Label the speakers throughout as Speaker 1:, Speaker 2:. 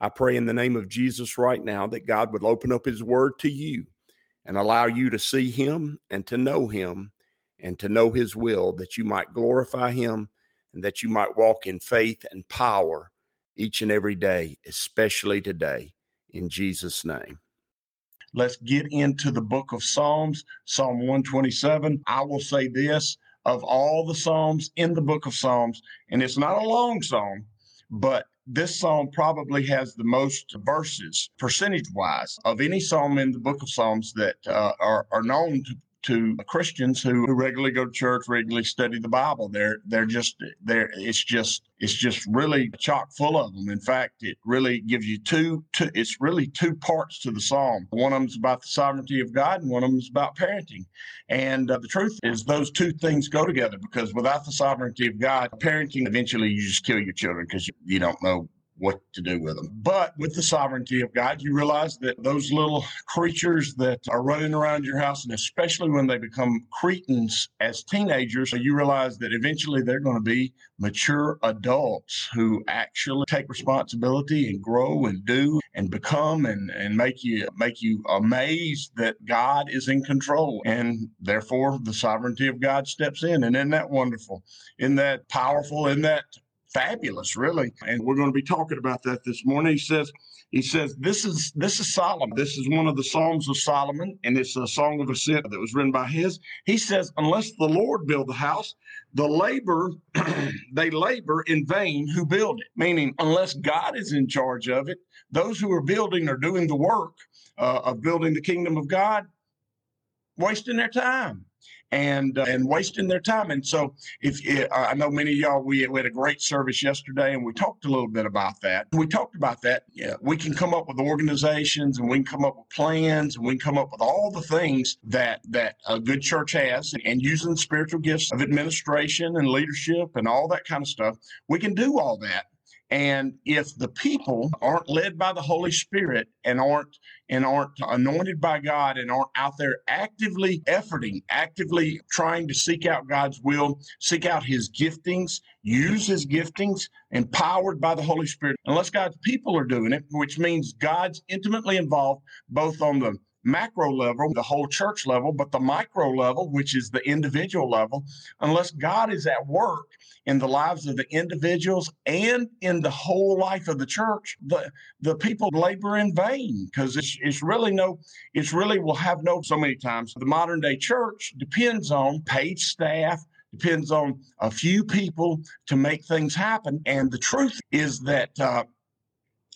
Speaker 1: I pray in the name of Jesus right now that God would open up his word to you and allow you to see him and to know him and to know his will, that you might glorify him and that you might walk in faith and power each and every day, especially today, in Jesus' name.
Speaker 2: Let's get into the book of Psalms, Psalm 127. I will say this of all the Psalms in the book of Psalms, and it's not a long psalm, but this psalm probably has the most verses percentage wise of any psalm in the book of Psalms that uh, are, are known to, to Christians who, regularly go to church, regularly study the Bible. They're they're just they're it's just it's just really chock full of them. In fact, it really gives you two, two it's really two parts to the psalm. One of them is about the sovereignty of God, and one of them is about parenting. And uh, the truth is, those two things go together because without the sovereignty of God, parenting eventually you just kill your children because you, you don't know what to do with them. But with the sovereignty of God, you realize that those little creatures that are running around your house, and especially when they become cretins as teenagers, you realize that eventually they're going to be mature adults who actually take responsibility and grow and do and become and, and make you make you amazed that God is in control. And therefore the sovereignty of God steps in. And isn't that wonderful? Isn't that powerful? Isn't that fabulous, really. And we're going to be talking about that this morning. He says, he says, this is this is Solomon. This is one of the Psalms of Solomon, and it's a song of ascent that was written by his. He says, unless the Lord build the house, the labor they labor in vain who build it. Meaning, unless God is in charge of it, those who are building are doing the work uh, of building the kingdom of God, wasting their time and uh, and wasting their time. And so, if uh, I know many of y'all, we, we, had a great service yesterday, and we talked a little bit about that. We talked about that. Yeah, we can come up with organizations, and we can come up with plans, and we can come up with all the things that that a good church has, and using spiritual gifts of administration and leadership and all that kind of stuff. We can do all that. And if the people aren't led by the Holy Spirit and aren't and aren't anointed by God and aren't out there actively efforting, actively trying to seek out God's will, seek out his giftings, use his giftings, empowered by the Holy Spirit, unless God's people are doing it, which means God's intimately involved both on the macro level, the whole church level, but the micro level, which is the individual level, unless God is at work in the lives of the individuals and in the whole life of the church, the, the people labor in vain because it's, it's really no, it's really will have no, so many times the modern day church depends on paid staff, depends on a few people to make things happen. And the truth is that uh,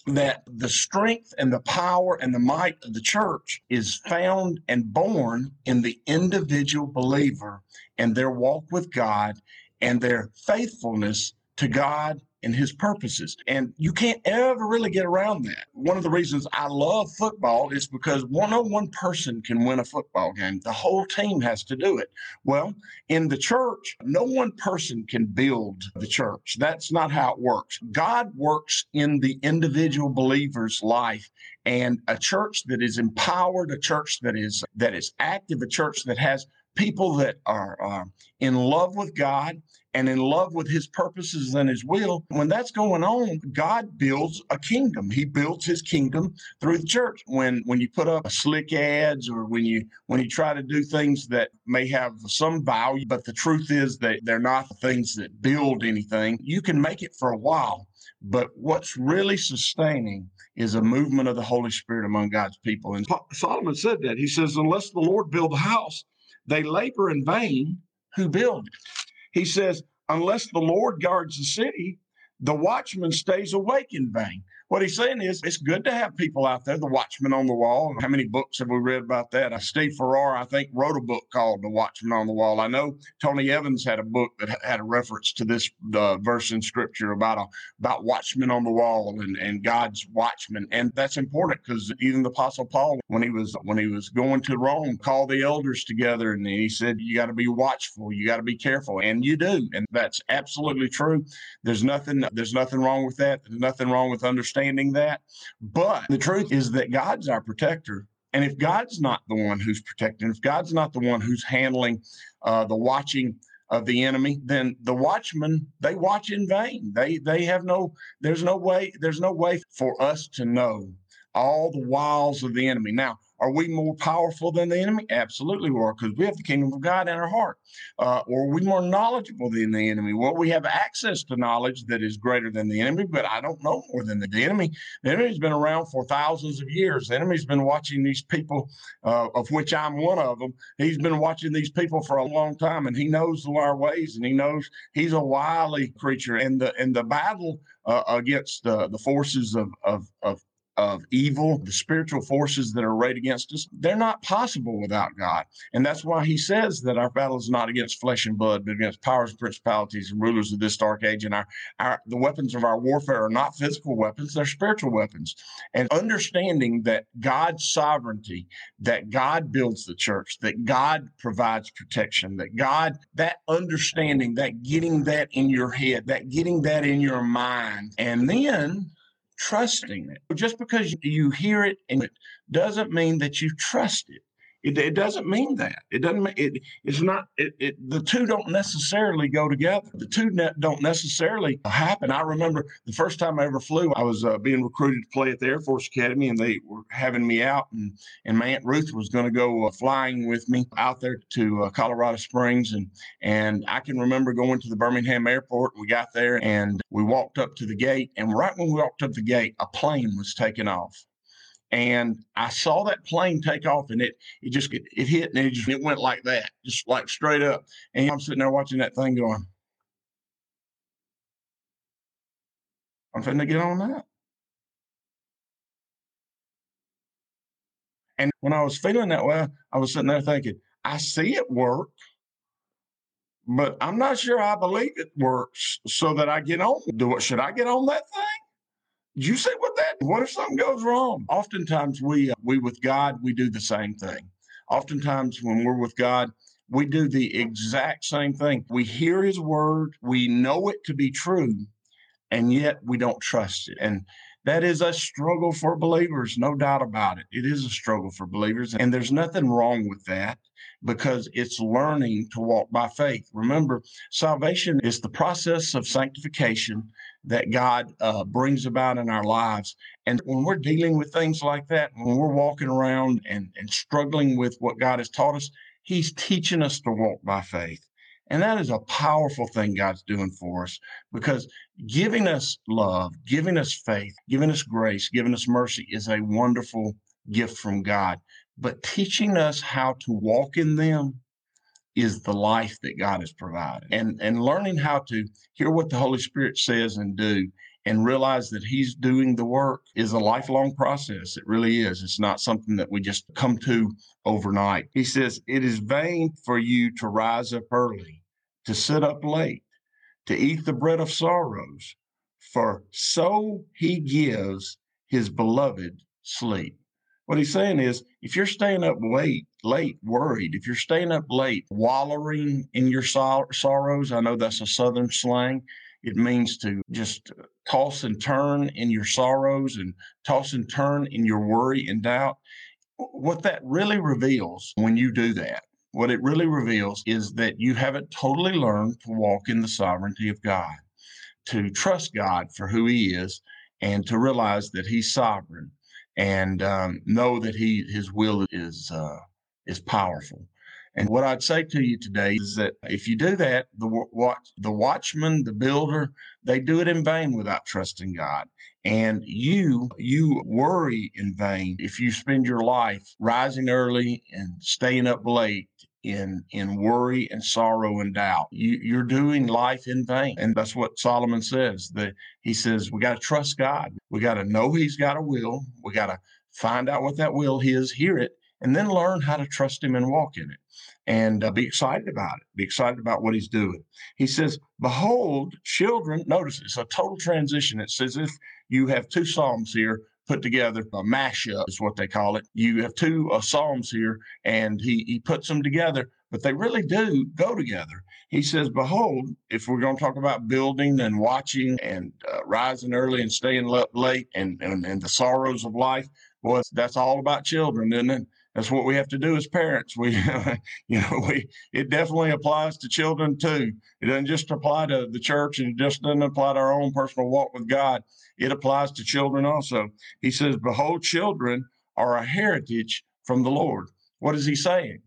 Speaker 2: that the strength and the power and the might of the church is found and born in the individual believer and their walk with God and their faithfulness to God and his purposes. And you can't ever really get around that. One of the reasons I love football is because one on one person can win a football game. The whole team has to do it. Well, in the church, no one person can build the church. That's not how it works. God works in the individual believer's life and a church that is empowered, a church that is that is active, a church that has people that are uh, in love with God and in love with his purposes and his will, when that's going on, God builds a kingdom. He builds his kingdom through the church. When when you put up slick ads or when you when you try to do things that may have some value, but the truth is that they're not the things that build anything, you can make it for a while. But what's really sustaining is a movement of the Holy Spirit among God's people. And Solomon said that. He says, unless the Lord build a house, they labor in vain who build it. He says, unless the Lord guards the city, the watchman stays awake in vain. What he's saying is it's good to have people out there, the watchman on the wall. How many books have we read about that? Uh, Steve Farrar, I think, wrote a book called The Watchman on the Wall. I know Tony Evans had a book that had a reference to this uh, verse in scripture about a, about watchmen on the wall and, and God's watchmen. And that's important because even the apostle Paul, when he was when he was going to Rome, called the elders together and he said, You got to be watchful, you got to be careful. And you do. And that's absolutely true. There's nothing there's nothing wrong with that. There's nothing wrong with understanding that. But the truth is that God's our protector. And if God's not the one who's protecting, if God's not the one who's handling uh, the watching of the enemy, then the watchmen they watch in vain. They they have no there's no way there's no way for us to know all the wiles of the enemy. Now, are we more powerful than the enemy? Absolutely, we are, because we have the kingdom of God in our heart. Uh, or are we more knowledgeable than the enemy? Well, we have access to knowledge that is greater than the enemy, but I don't know more than the, enemy. The enemy's been around for thousands of years. The enemy's been watching these people, uh, of which I'm one of them. He's been watching these people for a long time, and he knows our ways, and he knows he's a wily creature. And the and the battle uh, against the forces of, of of of evil, the spiritual forces that are arrayed against us, they're not possible without God. And that's why he says that our battle is not against flesh and blood, but against powers and principalities and rulers of this dark age. And our, our the weapons of our warfare are not physical weapons, they're spiritual weapons. And understanding that God's sovereignty, that God builds the church, that God provides protection, that God, that understanding, that getting that in your head, that getting that in your mind, and then trusting it. Just because you hear it and it doesn't mean that you trust it. It, it doesn't mean that. It doesn't. It, it's not. It, it, the two don't necessarily go together. The two ne- don't necessarily happen. I remember the first time I ever flew. I was uh, being recruited to play at the Air Force Academy, and they were having me out, and and my aunt Ruth was going to go uh, flying with me out there to uh, Colorado Springs, and and I can remember going to the Birmingham Airport. We got there, and we walked up to the gate, and right when we walked up the gate, a plane was taking off and I saw that plane take off, and it it just it, it hit, and it just it went like that, just like straight up. And I'm sitting there watching that thing, going, "I'm finna get on that." And when I was feeling that way, I was sitting there thinking, "I see it work." But I'm not sure I believe it works so that I get on. Do it. Should I get on that thing? Did you say what that? What if something goes wrong? Oftentimes, we uh, we with God we do the same thing. Oftentimes, when we're with God, we do the exact same thing. We hear His word, we know it to be true, and yet we don't trust it. And that is a struggle for believers, no doubt about it. It is a struggle for believers, and there's nothing wrong with that because it's learning to walk by faith. Remember, salvation is the process of sanctification that God uh, brings about in our lives. And when we're dealing with things like that, when we're walking around and, and struggling with what God has taught us, He's teaching us to walk by faith. And that is a powerful thing God's doing for us because giving us love, giving us faith, giving us grace, giving us mercy is a wonderful gift from God. But teaching us how to walk in them is the life that God has provided. And and learning how to hear what the Holy Spirit says and do and realize that he's doing the work is a lifelong process. It really is. It's not something that we just come to overnight. He says, It is vain for you to rise up early, to sit up late, to eat the bread of sorrows, for so he gives his beloved sleep. What he's saying is, if you're staying up late, late, worried, if you're staying up late, wallowing in your sor- sorrows, I know that's a Southern slang. It means to just toss and turn in your sorrows and toss and turn in your worry and doubt. What that really reveals when you do that, what it really reveals is that you haven't totally learned to walk in the sovereignty of God, to trust God for who He is, and to realize that He's sovereign and um, know that he his will is uh, is powerful. And what I'd say to you today is that if you do that, the watch, the watchman, the builder, they do it in vain without trusting God. And you you worry in vain if you spend your life rising early and staying up late in in worry and sorrow and doubt. You, you're doing life in vain, and that's what Solomon says. That he says we got to trust God. We got to know He's got a will. We got to find out what that will is, hear it, and then learn how to trust Him and walk in it and uh, be excited about it. Be excited about what he's doing. He says, Behold, children, notice it's a total transition. It says if you have two Psalms here put together, a mashup is what they call it. You have two uh, Psalms here, and he, he puts them together, but they really do go together. He says, Behold, if we're going to talk about building and watching and uh, rising early and staying up late and, and, and the sorrows of life, well, that's all about children, isn't it? That's what we have to do as parents. We, you know, we it definitely applies to children too. It doesn't just apply to the church, and it just doesn't apply to our own personal walk with God. It applies to children also. He says, "Behold, children are a heritage from the Lord." What is he saying?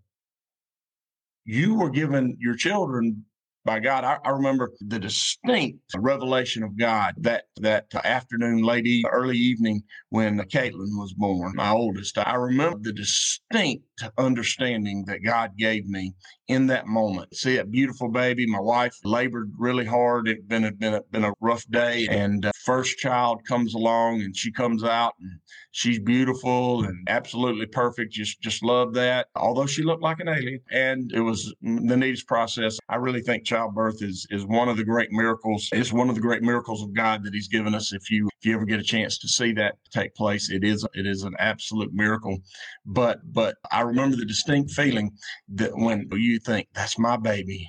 Speaker 2: You were given your children by God. I, I, remember the distinct revelation of God that that afternoon, late early evening when Caitlin was born, my oldest. I remember the distinct understanding that God gave me in that moment. See that beautiful baby. My wife labored really hard. It been a, been a, been a rough day, and uh, first child comes along, and she comes out, and she's beautiful and absolutely perfect. Just just love that. Although she looked like an alien, and it was the neatest process. I really think childbirth is is one of the great miracles. It's one of the great miracles of God that He's given us. If you if you ever get a chance to see that take place, it is it is an absolute miracle. But but I remember the distinct feeling that when you think that's my baby,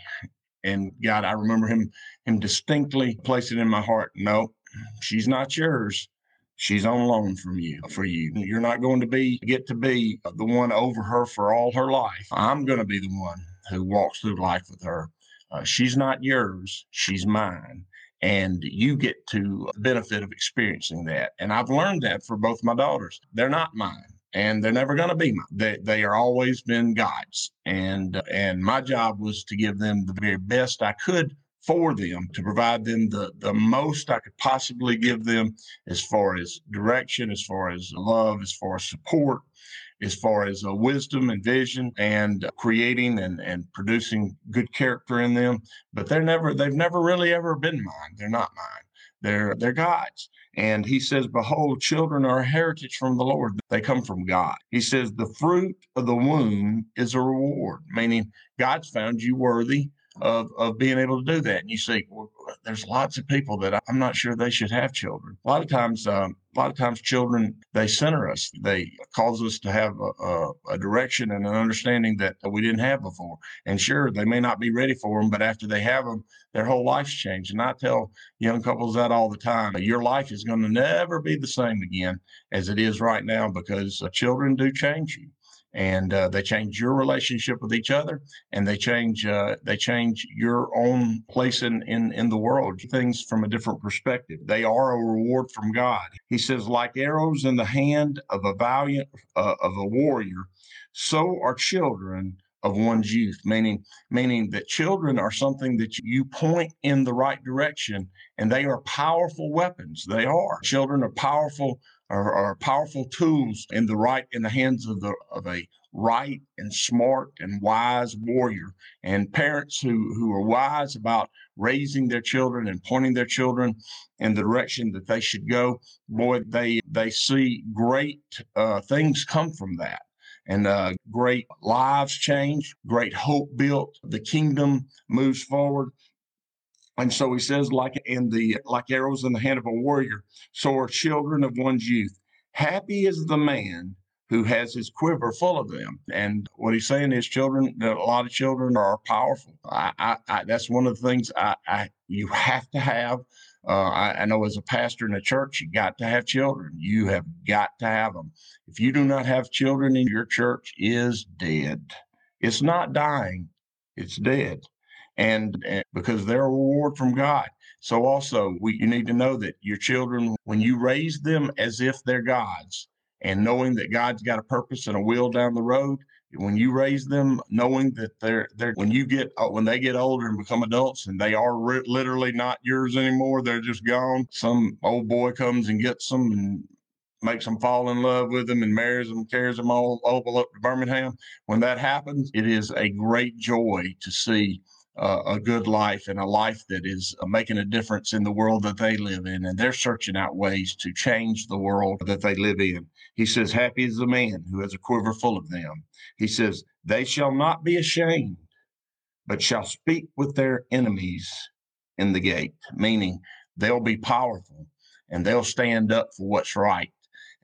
Speaker 2: and God, I remember him him distinctly placing in my heart, no, she's not yours. She's on loan from you for you. You're not going to be get to be the one over her for all her life. I'm going to be the one who walks through life with her. Uh, she's not yours. She's mine and you get to benefit of experiencing that. And I've learned that for both my daughters. They're not mine and they're never going to be mine. They they are always been God's, and and my job was to give them the very best I could for them to provide them the the most I could possibly give them as far as direction, as far as love, as far as support, as far as uh, wisdom and vision and creating and, and producing good character in them. But they're never, they've never really ever been mine. They're not mine. They're, they're God's. And he says, Behold, children are a heritage from the Lord. They come from God. He says, The fruit of the womb is a reward, meaning God's found you worthy of, of being able to do that. And you see, well, there's lots of people that I'm not sure they should have children. A lot of times, um, a lot of times children, they center us. They cause us to have a, a, a, direction and an understanding that we didn't have before. And sure, they may not be ready for them, but after they have them, their whole life's changed. And I tell young couples that all the time. Your life is going to never be the same again as it is right now because uh, children do change you and uh, they change your relationship with each other and they change uh, they change your own place in, in in the world things from a different perspective. They are a reward from god. He says like arrows in the hand of a valiant uh, of a warrior so are children of one's youth. Meaning meaning that children are something that you point in the right direction and they are powerful weapons. They are. Children are powerful are, are powerful tools in the right in the hands of the of a right and smart and wise warrior and parents who who are wise about raising their children and pointing their children in the direction that they should go. Boy they they see great uh, things come from that and uh, great lives change great hope built the kingdom moves forward and so he says, like in the like arrows in the hand of a warrior, so are children of one's youth. Happy is the man who has his quiver full of them. And what he's saying is, children, a lot of children are powerful. I, I, I that's one of the things I, I you have to have. Uh, I, I, know as a pastor in a church, you got to have children. You have got to have them. If you do not have children in your church, is dead. It's not dying. It's dead and, and because they're a reward from God. So also we, you need to know that your children, when you raise them as if they're God's and knowing that God's got a purpose and a will down the road, when you raise them knowing that they're they're when you get uh, when they get older and become adults and they are re- literally not yours anymore they're just gone some old boy comes and gets them and makes them fall in love with them and marries them, carries them all over up to Birmingham. When that happens, it is a great joy to see uh, a good life and a life that is making a difference in the world that they live in. And they're searching out ways to change the world that they live in. He says, Happy is the man who has a quiver full of them. He says, They shall not be ashamed, but shall speak with their enemies in the gate, meaning they'll be powerful and they'll stand up for what's right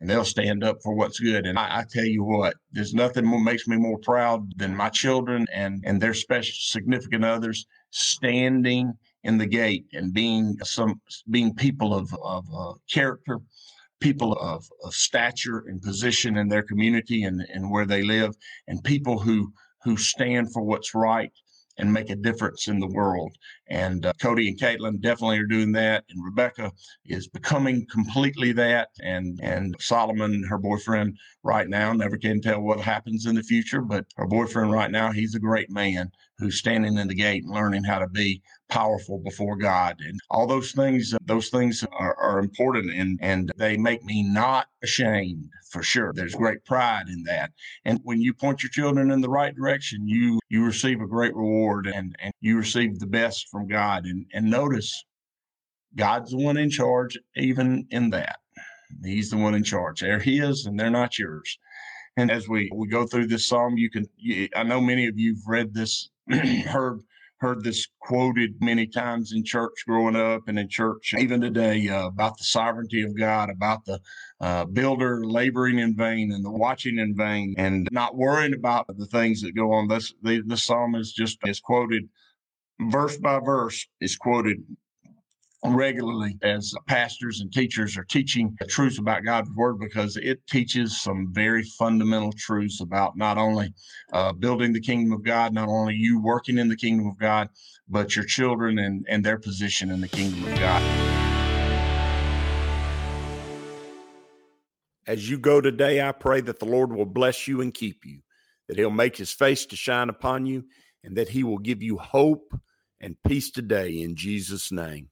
Speaker 2: and they'll stand up for what's good. And I, I, tell you what, there's nothing more makes me more proud than my children and and their special significant others standing in the gate and being some being people of of uh, character, people of, of stature and position in their community and and where they live, and people who who stand for what's right and make a difference in the world. And uh, Cody and Caitlin definitely are doing that. And Rebecca is becoming completely that. And and Solomon, her boyfriend, right now, never can tell what happens in the future, but her boyfriend right now, he's a great man who's standing in the gate and learning how to be powerful before God. And all those things, those things are, are important and, and they make me not ashamed for sure. There's great pride in that. And when you point your children in the right direction, you you receive a great reward and, and you receive the best from God. And and notice God's the one in charge, even in that. He's the one in charge. They're his and they're not yours. And as we, we go through this psalm, you can, you, I know many of you've read this, heard heard this quoted many times in church growing up and in church even today uh, about the sovereignty of God, about the uh, builder laboring in vain and the watching in vain and not worrying about the things that go on. This the, the psalm is just is quoted verse by verse is quoted regularly as pastors and teachers are teaching the truth about God's word because it teaches some very fundamental truths about not only uh, building the kingdom of God, not only you working in the kingdom of God, but your children and, and their position in the kingdom of God.
Speaker 1: As you go today, I pray that the Lord will bless you and keep you, that he'll make his face to shine upon you, and that he will give you hope and peace today in Jesus' name.